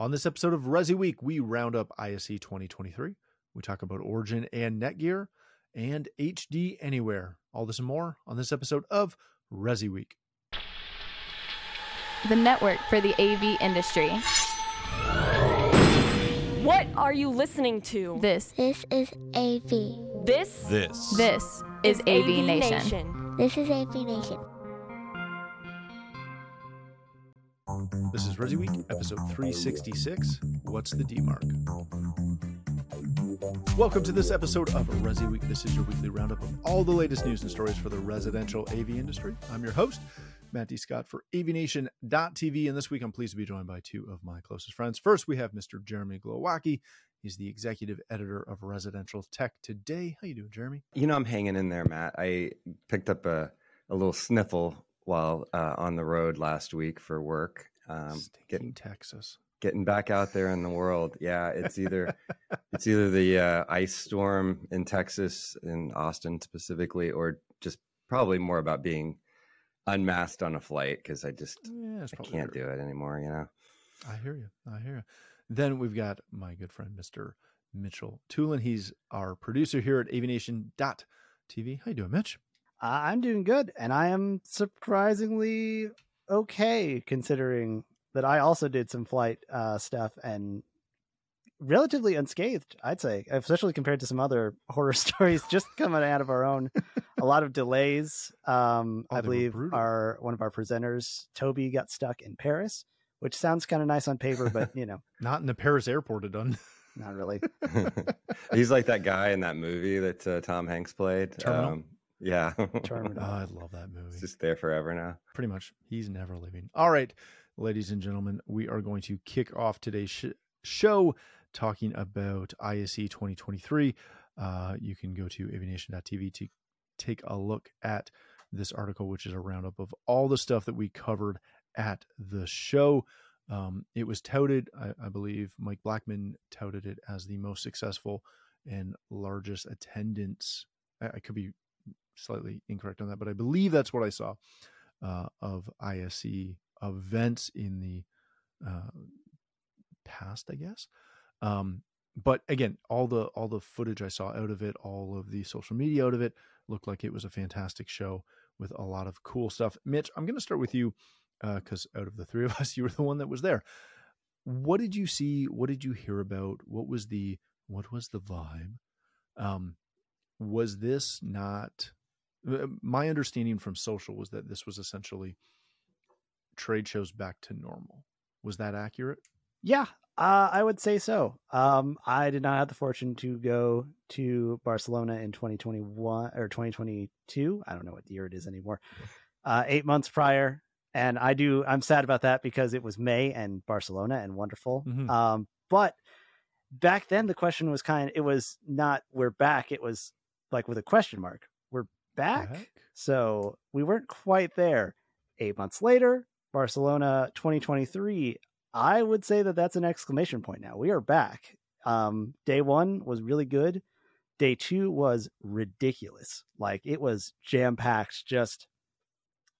On this episode of Resi Week, we round up ISE 2023. We talk about Origin and Netgear and HD Anywhere. All this and more on this episode of Resi Week. The network for the AV industry. What are you listening to? This, This is AV. This This. this is AV, Nation. This is AV Nation. This is Resi Week, episode 366. What's the D mark? Welcome to this episode of Resi Week. This is your weekly roundup of all the latest news and stories for the residential AV industry. I'm your host, Matt D. Scott for AVNation.tv. And this week I'm pleased to be joined by two of my closest friends. First, we have Mr. Jeremy Glowacki. He's the executive editor of Residential Tech Today. How you doing, Jeremy? You know, I'm hanging in there, Matt. I picked up a, a little sniffle while uh, on the road last week for work. Um, Stinking getting Texas. getting back out there in the world. Yeah, it's either it's either the uh, ice storm in Texas, in Austin specifically, or just probably more about being unmasked on a flight because I just Yeah, I can't true. do it anymore. You know. I hear you. I hear you. Then we've got my good friend, Mr. Mitchell Tulin. He's our producer here at avnation.tv. How you doing, Mitch? Uh, I'm doing good, and I am surprisingly okay considering that I also did some flight uh, stuff and relatively unscathed. I'd say, especially compared to some other horror stories just coming out of our own. a lot of delays. Um, Oh, I believe our one of our presenters, Toby, got stuck in Paris, which sounds kind of nice on paper, but you know, Not in the Paris airport, it done. not really. He's like that guy in that movie that uh, Tom Hanks played. Terminal? Yeah, Terminal. Oh, I love that movie. it's just there forever now. Pretty much. He's never leaving. All right, ladies and gentlemen, we are going to kick off today's sh- show talking about ISE 2023. Uh, you can go to avnation.tv to take a look at this article, which is a roundup of all the stuff that we covered at the show. Um, it was touted, I, I believe Mike Blackman touted it as the most successful and largest attendance. I, I could be slightly incorrect on that, but I believe that's what I saw uh, of ISE events in the uh, past, I guess. Um, but again, all the all the footage I saw out of it, all of the social media out of it, looked like it was a fantastic show with a lot of cool stuff. Mitch, I'm going to start with you because out of the three of us, you were the one that was there. What did you see? What did you hear about? What was the what was the vibe? Um, was this not? uh, My understanding from social was that this was essentially trade shows back to normal. Was that accurate? Yeah, uh, I would say so. Um, I did not have the fortune to go to Barcelona in 2021 or 2022. I don't know what year it is anymore. Uh, eight months prior, and I do. I'm sad about that because it was May and Barcelona and wonderful. Mhm. Um, but back then the question was kind. It was not we're back. It was like with a question mark. We're back. Back? So we weren't quite there. Eight months later, Barcelona 2023. I would say that that's an exclamation point now. We are back. Um, day one was really good. Day two was ridiculous. Like it was jam packed, just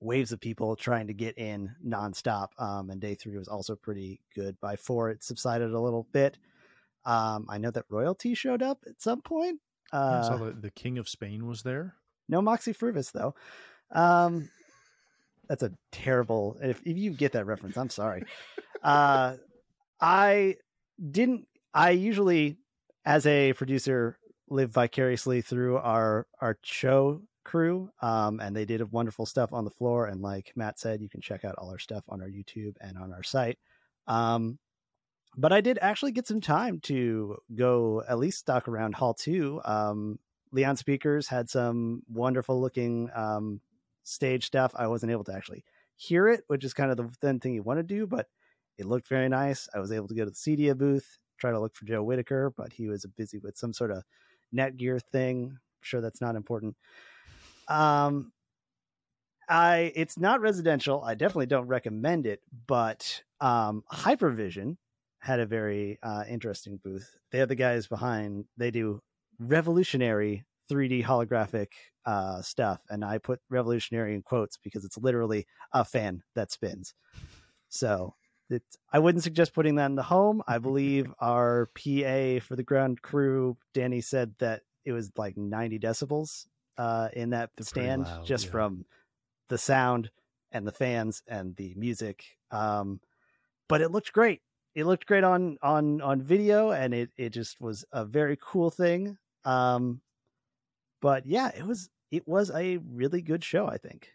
waves of people trying to get in nonstop. Um, and day three was also pretty good. By four, it subsided a little bit. Um, I know that royalty showed up at some point. I Uh, saw the, the King of Spain was there. no Moxy Früvous though. Um, that's a terrible. If if you get that reference, I'm sorry. Uh, I didn't. I usually, as a producer, live vicariously through our our show crew, um, and they did a wonderful stuff on the floor. And like Matt said, you can check out all our stuff on our YouTube and on our site. Um, but I did actually get some time to go at least stalk around Hall Two. Um, Leon Speakers had some wonderful looking um, stage stuff. I wasn't able to actually hear it, which is kind of the thin thing you want to do, but it looked very nice. I was able to go to the CEDIA booth, try to look for Joe Whitaker, but he was busy with some sort of Netgear thing. I'm sure that's not important. Um, I it's not residential. I definitely don't recommend it, but um, Hypervision had a very uh, interesting booth. They're the guys behind. They do revolutionary 3D holographic uh, stuff, and I put revolutionary in quotes because it's literally a fan that spins. So it, I wouldn't suggest putting that in the home. I believe our PA for the ground crew, Danny said that it was like 90 decibels uh, in that They're stand loud, just yeah. from the sound and the fans and the music. Um, but it looked great. It looked great on on on video, and it it just was a very cool thing. Um, but yeah, it was it was a really good show. I think.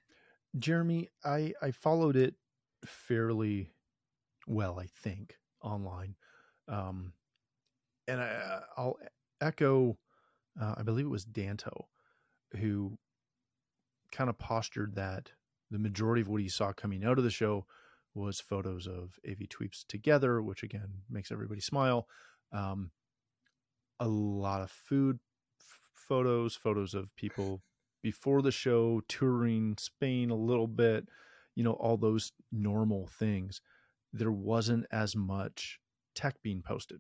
Jeremy, I I followed it fairly well, I think, online, um, and I, I'll echo. Uh, I believe it was Danto who kind of postured that the majority of what he saw coming out of the show was photos of AV Tweeps together, which again makes everybody smile. Um, a lot of food f- photos, photos of people before the show touring Spain a little bit, you know, all those normal things. There wasn't as much tech being posted.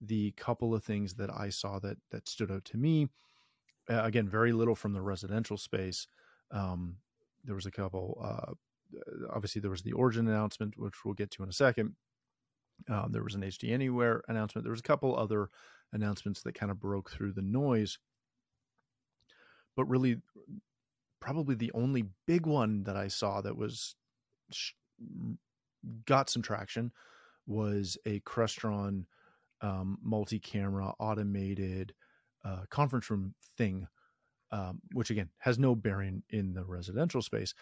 The couple of things that I saw that that stood out to me, uh, again, very little from the residential space. Um, there was a couple. Uh, obviously, there was the Origin announcement, which we'll get to in a second. Um, there was an HD Anywhere announcement. There was a couple other announcements that kind of broke through the noise. But really, probably the only big one that I saw that was sh- got some traction was a Crestron um, multi-camera automated uh, conference room thing, um, which again has no bearing in the residential space.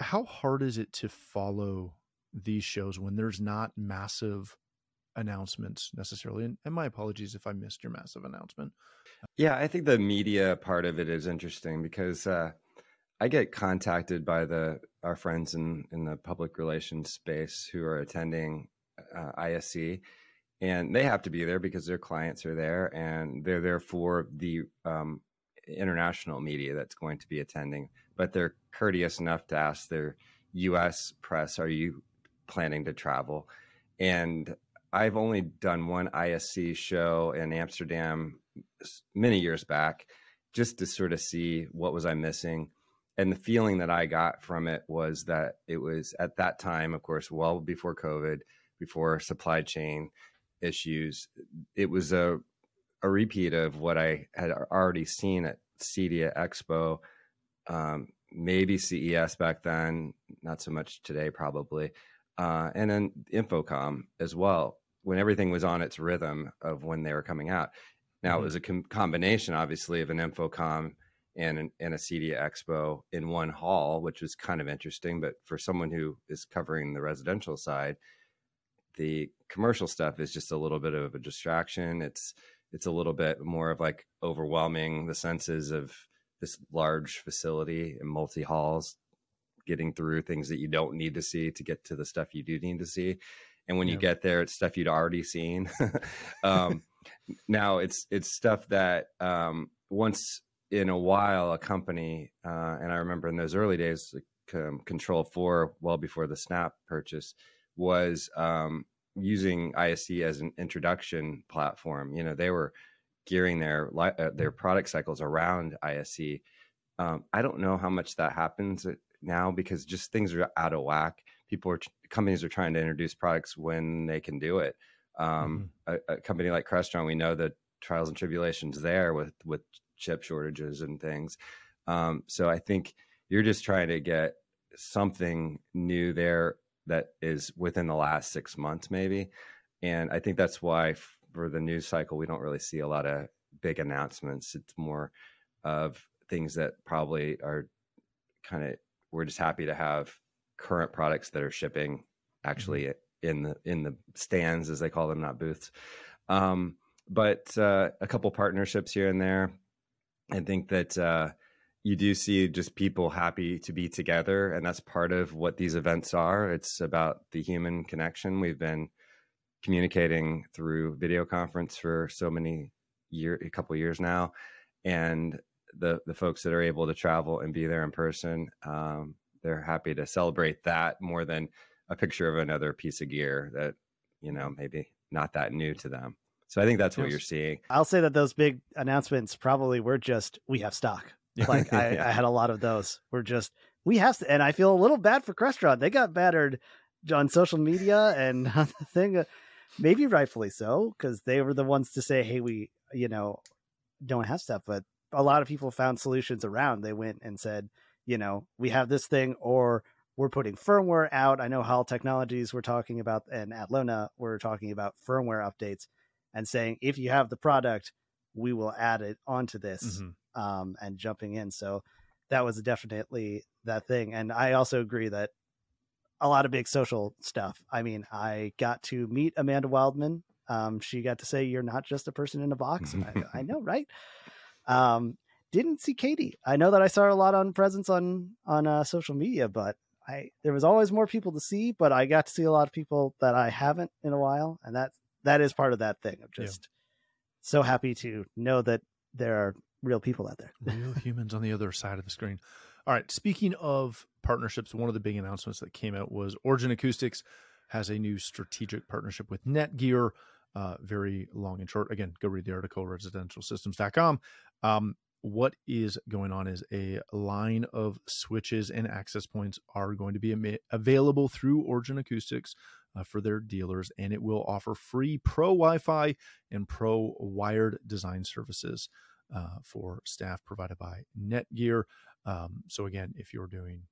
How hard is it to follow these shows when there's not massive announcements necessarily? And, and my apologies if I missed your massive announcement. Yeah, I think the media part of it is interesting because uh, I get contacted by the our friends in in the public relations space who are attending uh, ISE, and they have to be there because their clients are there, and they're there for the um, international media that's going to be attending. But they're courteous enough to ask their U.S. press, "Are you planning to travel?" And I've only done one ISE show in Amsterdam many years back just to sort of see what was I missing. And the feeling that I got from it was that it was at that time, of course, well before COVID, before supply chain issues, it was a a repeat of what I had already seen at CEDIA Expo, um, maybe CES back then, not so much today, probably, uh, and then InfoComm as well, when everything was on its rhythm of when they were coming out. Now Mhm. it was a com- combination, obviously, of an InfoComm and an, and a CEDIA Expo in one hall, which was kind of interesting. But for someone who is covering the residential side, the commercial stuff is just a little bit of a distraction. It's it's a little bit more of like overwhelming the senses of this large facility and multi halls, getting through things that you don't need to see to get to the stuff you do need to see. And when you get there, it's stuff you'd already seen. um, now it's it's stuff that um, once in a while a company uh, and I remember in those early days, like, um, Control4, well before the Snap purchase, was um, using ISE as an introduction platform. You know, they were gearing their uh, their product cycles around ISE. Um, I don't know how much that happens uh, now because just things are out of whack. People are companies are trying to introduce products when they can do it. Um, a, a company like Crestron, we know the trials and tribulations there with with chip shortages and things. Um, so I think you're just trying to get something new there that is within the last six months, maybe. And I think that's why for the news cycle, we don't really see a lot of big announcements. It's more of things that probably are kind of we're just happy to have current products that are shipping actually in the in the stands as they call them, not booths. Um, but uh, a couple partnerships here and there. I think that uh, you do see just people happy to be together, and that's part of what these events are. It's about the human connection. We've been communicating through video conference for so many year, a couple years now, and the the folks that are able to travel and be there in person, um, they're happy to celebrate that more than a picture of another piece of gear that you know maybe not that new to them. So I think that's what Yes. you're seeing. I'll say that those big announcements probably were just we have stock. Like I, Yeah. I had a lot of those. We're just we have, to, and I feel a little bad for Crestron. They got battered on social media and the thing, uh, maybe rightfully so, because they were the ones to say, "Hey, we, you know, don't have stuff." But a lot of people found solutions around. They went and said, you know, we have this thing, or we're putting firmware out. I know Hall Technologies we're talking about, and Atlona we're talking about firmware updates and saying if you have the product, we will add it onto this mm-hmm. Um, and jumping in. So that was definitely that thing. And I also agree that a lot of big social stuff. I mean, I got to meet Amanda Wildman. Um, she got to say, "You're not just a person in a box." I, I, know, right? Um, didn't see Katie. I know that I saw her a lot on presence on on uh, social media, but I there was always more people to see. But I got to see a lot of people that I haven't in a while, and that that is part of that thing of just yeah. so happy to know that there are real people out there, real humans on the other side of the screen. All right. Speaking of partnerships, one of the big announcements that came out was Origin Acoustics has a new strategic partnership with Netgear. Uh, very long and short. Again, go read the article, residentialsystems.com. Um, what is going on is a line of switches and access points are going to be am- available through Origin Acoustics uh, for their dealers, and it will offer free pro Wi Fi and pro wired design services uh, for staff provided by Netgear. Um, so, again, if you're doing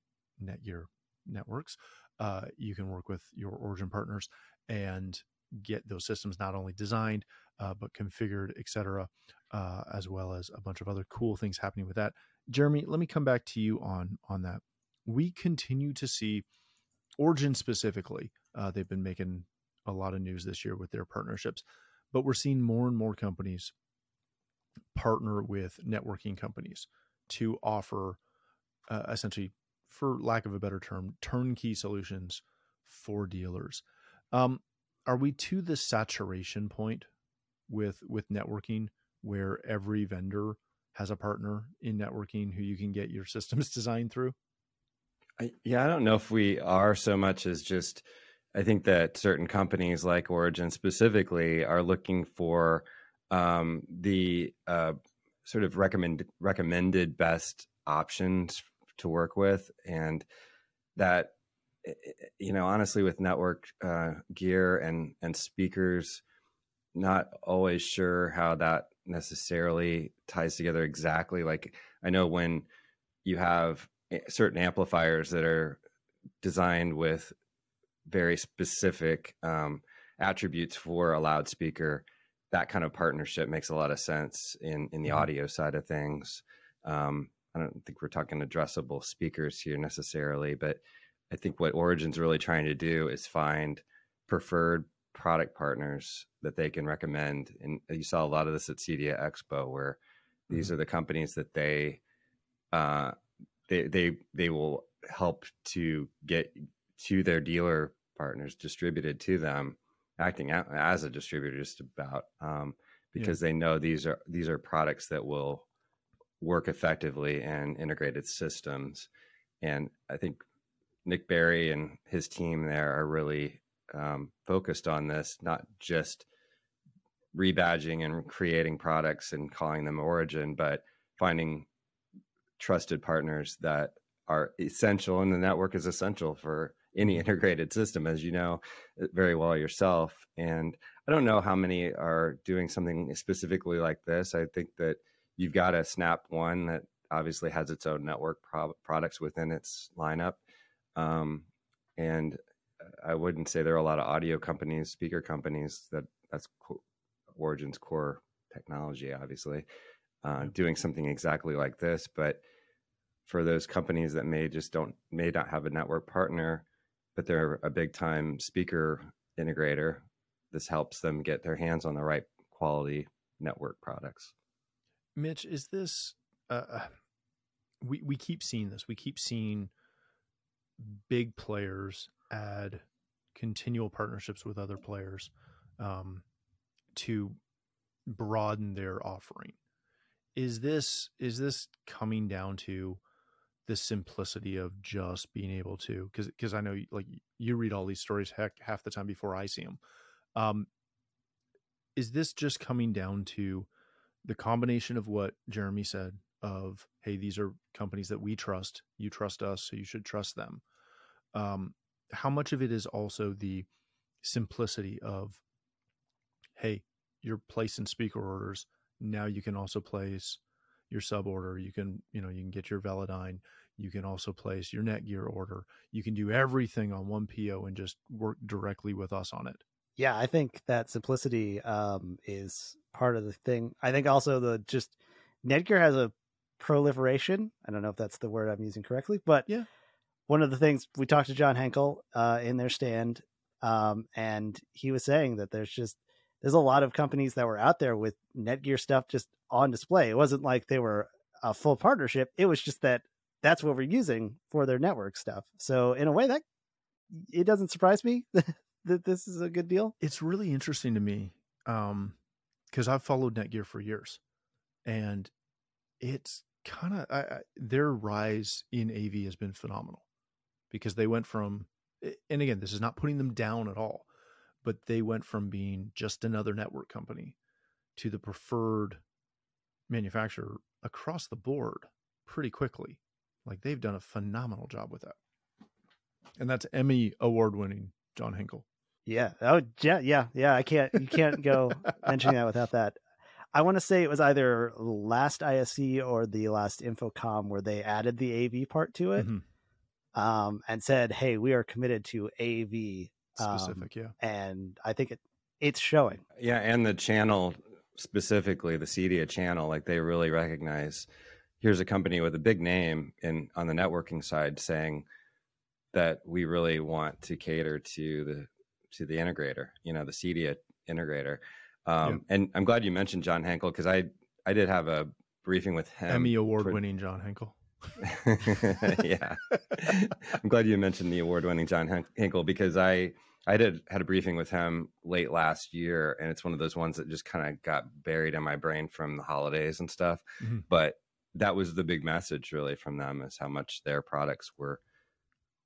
Netgear networks, uh, you can work with your Origin partners and get those systems not only designed uh, but configured, etc., uh, as well as a bunch of other cool things happening with that. Jeremy, let me come back to you on on that. We continue to see Origin specifically. Uh, they've been making a lot of news this year with their partnerships, but we're seeing more and more companies partner with networking companies to offer uh, essentially, for lack of a better term, turnkey solutions for dealers. Um, are we to the saturation point with with networking where every vendor has a partner in networking who you can get your systems designed through? I, yeah, I don't know if we are so much as just. I think that certain companies like Origin specifically are looking for um, the uh, sort of recommend recommended best options to work with, and that eh, eh, you know honestly with network uh, gear and and speakers not always sure how that necessarily ties together exactly. Like I know when you have certain amplifiers that are designed with very specific um, attributes for a loudspeaker, that kind of partnership makes a lot of sense in in the mm-hmm. audio side of things. Um, I don't think we're talking addressable speakers here necessarily, but I think what Origin's really trying to do is find preferred product partners that they can recommend. And you saw a lot of this at CEDIA Expo, where mm-hmm. these are the companies that they uh, they they they will help to get to their dealer partners distributed to them, acting out as a distributor just about um, because yeah. they know these are these are products that will work effectively in integrated systems. And I think Nick barry and his team there are really um, focused on this, not just rebadging and creating products and calling them origin, but finding trusted partners that are essential and the network is essential for any integrated system as you know uh, very well yourself and i don't know how many are doing something specifically like this i think that you've got a snap one that obviously has its own network pro- products within its lineup um, and I wouldn't say there are a lot of audio companies, speaker companies that that's co- Origin's core technology, obviously, uh, doing something exactly like this. But for those companies that may just don't may not have a network partner, but they're a big time speaker integrator, this helps them get their hands on the right quality network products. Mitch, is this? Uh, we we keep seeing this. We keep seeing big players add continual partnerships with other players um, to broaden their offering. Is this is this coming down to the simplicity of just being able to because because I know like you read all these stories heck half the time before I see them. Um, is this just coming down to the combination of what Jeremy said of hey these are companies that we trust you trust us so you should trust them um, how much of it is also the simplicity of, hey, you're placing speaker orders. Now you can also place your sub order. You can, you know, you can get your Velodyne. You can also place your Netgear order. You can do everything on one PO and just work directly with us on it. Yeah, I think that simplicity um, is part of the thing. I think also the just Netgear has a proliferation. I don't know if that's the word I'm using correctly, but yeah, one of the things we talked to John Henkel uh, in their stand, um, and he was saying that there's just there's a lot of companies that were out there with Netgear stuff just on display. It wasn't like they were a full partnership. It was just that that's what we're using for their network stuff. So in a way that it doesn't surprise me that this is a good deal. It's really interesting to me um because I've followed Netgear for years and it's kind of their rise in AV has been phenomenal because they went from and again this is not putting them down at all but they went from being just another network company to the preferred manufacturer across the board pretty quickly like they've done a phenomenal job with that and that's emmy award winning john Henkel. yeah oh yeah yeah yeah i can't you can't go mentioning that without that I want to say it was either last ISE or the last InfoComm where they added the AV part to it, mm-hmm. um, and said, "Hey, we are committed to AV um, specific." Yeah, and I think it it's showing. Yeah, and the channel specifically, the CEDIA channel, like they really recognize. Here's a company with a big name in on the networking side saying that we really want to cater to the to the integrator, you know, the CEDIA integrator um, yeah. And I'm glad you mentioned John Henkel because I I did have a briefing with him. Emmy award winning John Henkel. yeah, I'm glad you mentioned the award winning John Henkel because I I did had a briefing with him late last year, and it's one of those ones that just kind of got buried in my brain from the holidays and stuff. Mm-hmm. But that was the big message really from them is how much their products were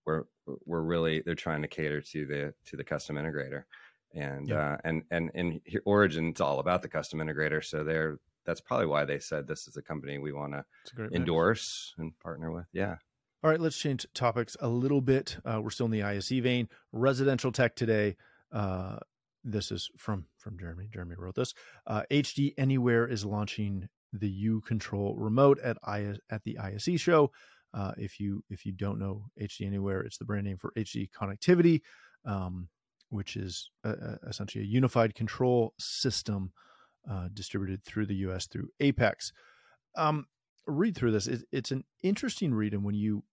were were really they're trying to cater to the to the custom integrator and yeah. uh, and and in Origin, it's all about the custom integrator. So they're that's probably why they said this is a company we want to endorse mix. and partner with. Yeah. All right, let's change topics a little bit. Uh, we're still in the ISE vein. Residential tech today. Uh, this is from from Jeremy. Jeremy wrote this. Uh, HD Anywhere is launching the U Control remote at I, at the ISE show. Uh, if you if you don't know HD Anywhere, it's the brand name for HD connectivity. Um, which is essentially a unified control system uh, distributed through the US through Apex. Um, read through this. It, it's an interesting read. And when you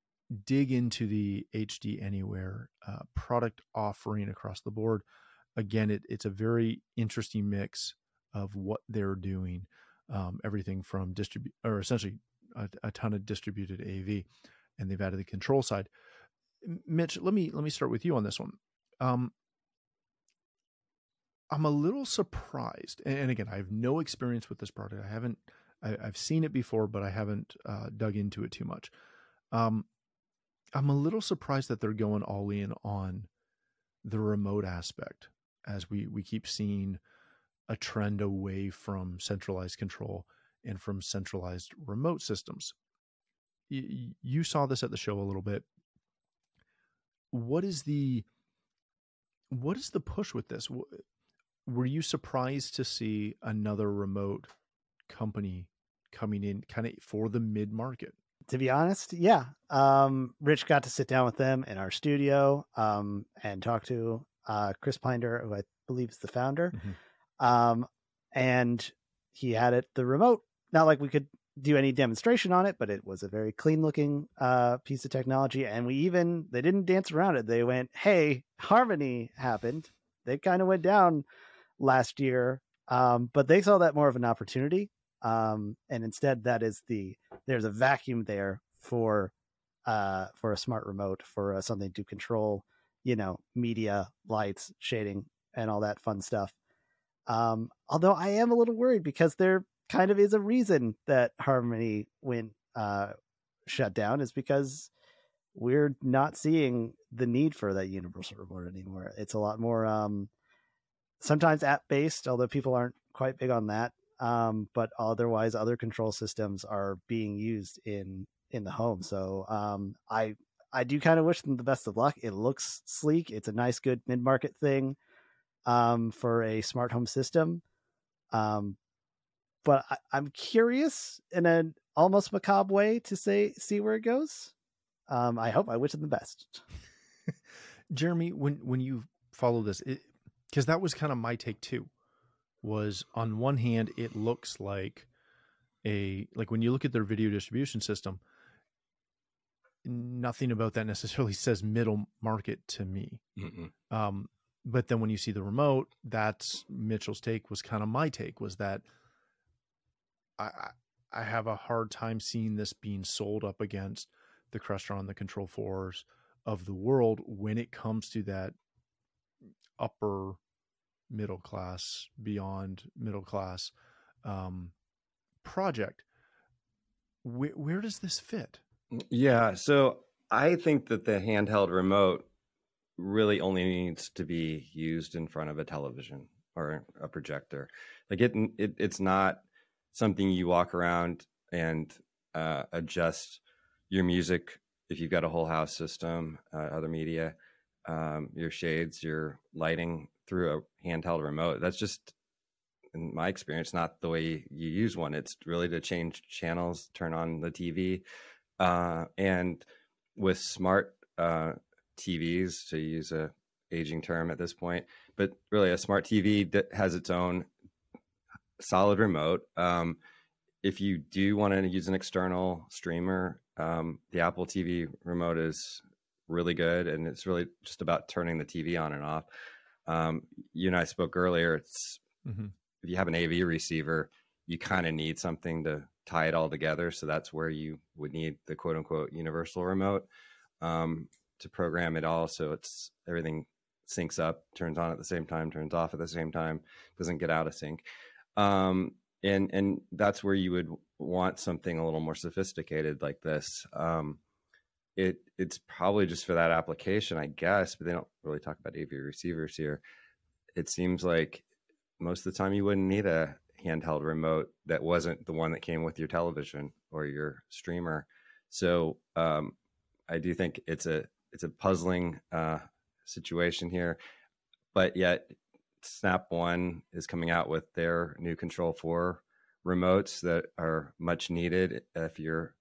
dig into the HD Anywhere uh, product offering across the board, again, it, it's a very interesting mix of what they're doing. Um, everything from distribute or essentially a, a, ton of distributed AV, and they've added the control side. Mitch, let me let me start with you on this one. Um, I'm a little surprised, and again, I have no experience with this product. I haven't, I, have seen it before, but I haven't uh, dug into it too much. Um, I'm a little surprised that they're going all in on the remote aspect, as we we keep seeing a trend away from centralized control and from centralized remote systems. You, you saw this at the show a little bit. What is the what is the push with this? were you surprised to see another remote company coming in kind of for the mid market? To be honest, yeah. Um, Rich got to sit down with them in our studio um, and talk to uh, Chris Pinder, who I believe is the founder. Mm-hmm. Um, and he had it the remote. Not like we could do any demonstration on it, but it was a very clean looking uh, piece of technology. And we even, they didn't dance around it. They went, hey, Harmony happened. They kind of went down last year, um, but they saw that more of an opportunity. Um, and instead, that is the there's a vacuum there for uh, for a smart remote for uh, something to control, you know, media, lights, shading, and all that fun stuff. Um, although I am a little worried because there kind of is a reason that Harmony went uh, shut down is because we're not seeing the need for that universal remote anymore. It's a lot more um, sometimes app based, although people aren't quite big on that. Um, but otherwise, other control systems are being used in in the home. So um, I I do kind of wish them the best of luck. It looks sleek. It's a nice, good mid market thing um, for a smart home system. Um, but I, I'm curious in an almost macabre way to say see where it goes. Um, I hope I wish them the best. Jeremy, when when you follow this, because that was kind of my take too, was on one hand it looks like a like when you look at their video distribution system, nothing about that necessarily says middle market to me. Um, but then when you see the remote, that's Mitchell's take was kind of my take was that I I have a hard time seeing this being sold up against the Crestron, the Control4s of the world when it comes to that upper middle class, beyond middle class um, project. Where, where does this fit? Yeah. So I think that the handheld remote really only needs to be used in front of a television or a projector. Like it, it it's not something you walk around and uh, adjust your music if you've got a whole house system, uh, other media, um, your shades, your lighting through a handheld remote. That's just, in my experience, not the way you use one. It's really to change channels, turn on the TV, uh, and with smart uh, TVs, to use a aging term at this point, but really a smart TV that has its own solid remote. Um, if you do want to use an external streamer, um, the Apple TV remote is really good, and it's really just about turning the TV on and off. Um, you and I spoke earlier. It's mm-hmm. if you have an AV receiver, you kind of need something to tie it all together. So that's where you would need the quote unquote universal remote um, to program it all. So it's everything syncs up, turns on at the same time, turns off at the same time, doesn't get out of sync. Um, and and that's where you would want something a little more sophisticated like this. Um, it it's probably just for that application, I guess, but they don't really talk about AV receivers here. It seems like most of the time you wouldn't need a handheld remote that wasn't the one that came with your television or your streamer. So um, I do think it's a it's a puzzling uh, situation here, but yet Snap One is coming out with their new Control4 remotes that are much needed if you're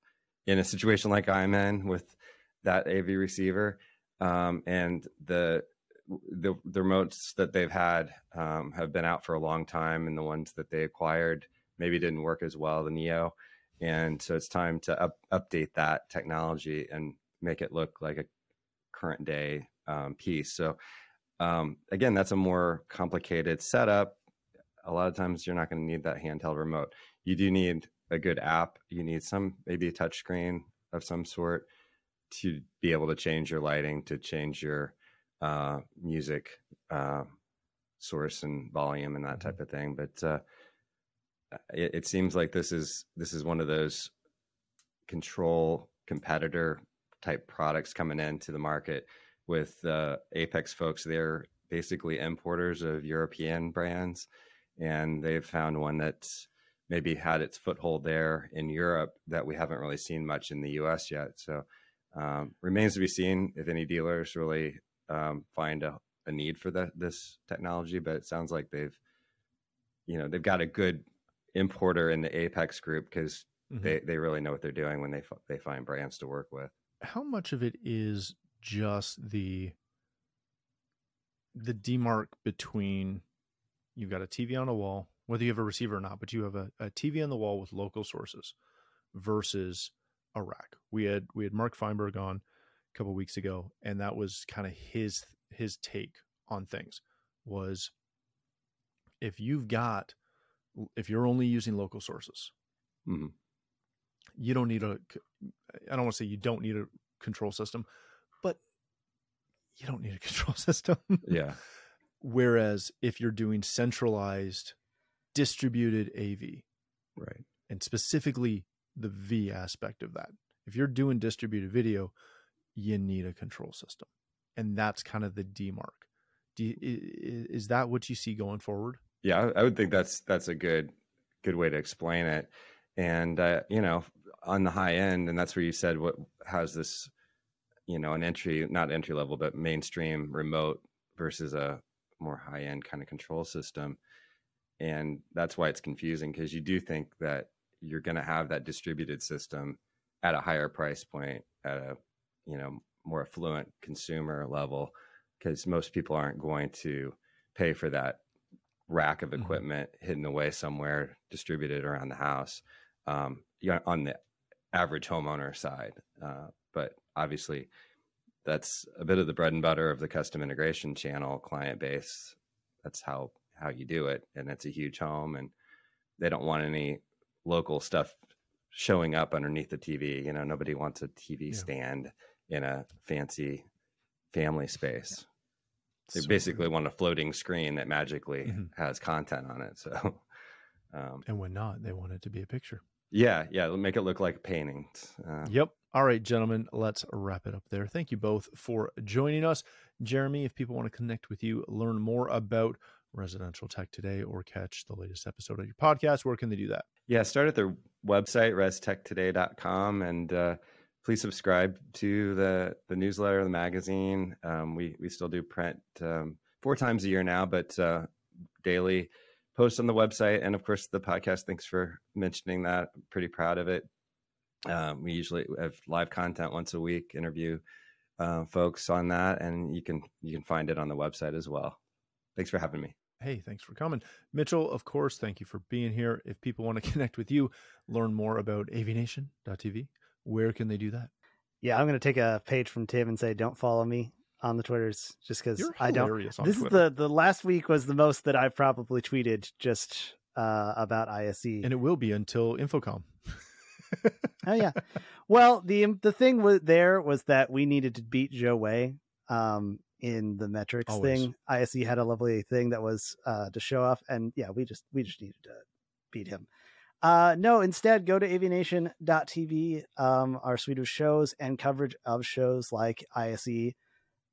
in a situation like I'm in with that AV receiver. Um, and the, the, the remotes that they've had um, have been out for a long time, and the ones that they acquired maybe didn't work as well. The Neo, and so it's time to up, update that technology and make it look like a current day um, piece. So um, again, that's a more complicated setup. A lot of times you're not going to need that handheld remote. You do need a good app. You need some, maybe a touch screen of some sort to be able to change your lighting, to change your uh, music uh, source and volume and that type of thing. But uh, it, it seems like this is this is one of those control competitor type products coming into the market with uh, Apex folks. They're basically importers of European brands, and they've found one that's maybe had its foothold there in Europe that we haven't really seen much in the U.S. yet. So um, remains to be seen if any dealers really um, find a, a, need for the, this technology. But it sounds like they've, you know, they've got a good importer in the Apex group because mm-hmm. they, they really know what they're doing when they they find brands to work with. How much of it is just the the demark between you've got a TV on a wall, whether you have a receiver or not, but you have a, a TV on the wall with local sources versus rack. We had we had Mark Feinberg on a couple weeks ago, and that was kind of his his take on things was if you've got if you're only using local sources, mm-hmm. you don't need a. I don't want to say you don't need a control system, but you don't need a control system. Yeah. Whereas if you're doing centralized distributed AV, right, and specifically the V aspect of that, if you're doing distributed video, you need a control system, and that's kind of the demark. Do you, is that what you see going forward? Yeah, I would think that's that's a good good way to explain it. And uh, you know, on the high end, and that's where you said what has this you know an entry not entry level but mainstream remote versus a more high end kind of control system and that's why it's confusing because you do think that you're going to have that distributed system at a higher price point at a you know more affluent consumer level because most people aren't going to pay for that rack of Mhm. equipment hidden away somewhere distributed around the house um, you know, on the average homeowner side uh, but obviously that's a bit of the bread and butter of the custom integration channel client base that's how how you do it and it's a huge home and they don't want any local stuff showing up underneath the tv you know nobody wants a tv Yeah. stand in a fancy family space they So basically want a floating screen that magically Mhm. has content on it so um, And when not, they want it to be a picture. yeah yeah make it look like paintings uh, Yep. All right, gentlemen, let's wrap it up there. Thank you both for joining us. Jeremy, if people want to connect with you, learn more about residential tech today, or catch the latest episode of your podcast, where can they do that? Yeah, start at their website, restechtoday.com, and uh, please subscribe to the the newsletter, the magazine. Um, we we still do print um, four times a year now, but uh, daily post on the website, and of course the podcast. Thanks for mentioning that. I'm pretty proud of it. Um, we usually have live content once a week, interview uh, folks on that, and you can you can find it on the website as well. Thanks for having me. Hey, thanks for coming. Mitchell, of course, thank you for being here. If people want to connect with you, learn more about avnation.tv, where can they do that? Yeah, I'm going to take a page from Tim and say, don't follow me on the Twitters just because I don't. on This Twitter. is the the last week was the most that I've probably tweeted just uh, about ISE. and it will be until InfoComm. oh yeah. Well, the the thing with there was that we needed to beat Joe Way um, in the metrics Always. thing. ISE had a lovely thing that was uh, to show off, and yeah, we just we just needed to beat him. Uh, no, instead, go to avnation.tv, um, our suite of shows and coverage of shows like ISE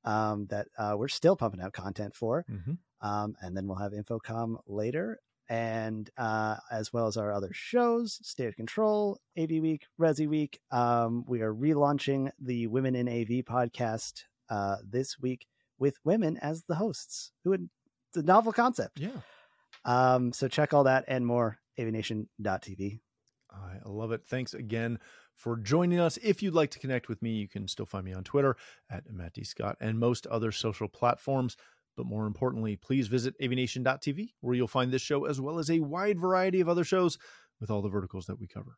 um, that uh, we're still pumping out content for. hmm Um, and then we'll have InfoComm later, and uh, as well as our other shows, State of Control, AV Week, Resi Week. Um, we are relaunching the Women in AV podcast uh, this week with women as the hosts. Who would? It's a novel concept. Yeah. Um, so check all that and more avnation.tv. I love it. Thanks again for joining us. If you'd like to connect with me, you can still find me on Twitter at Matt D. Scott and most other social platforms. But more importantly, please visit avnation.tv, where you'll find this show as well as a wide variety of other shows with all the verticals that we cover.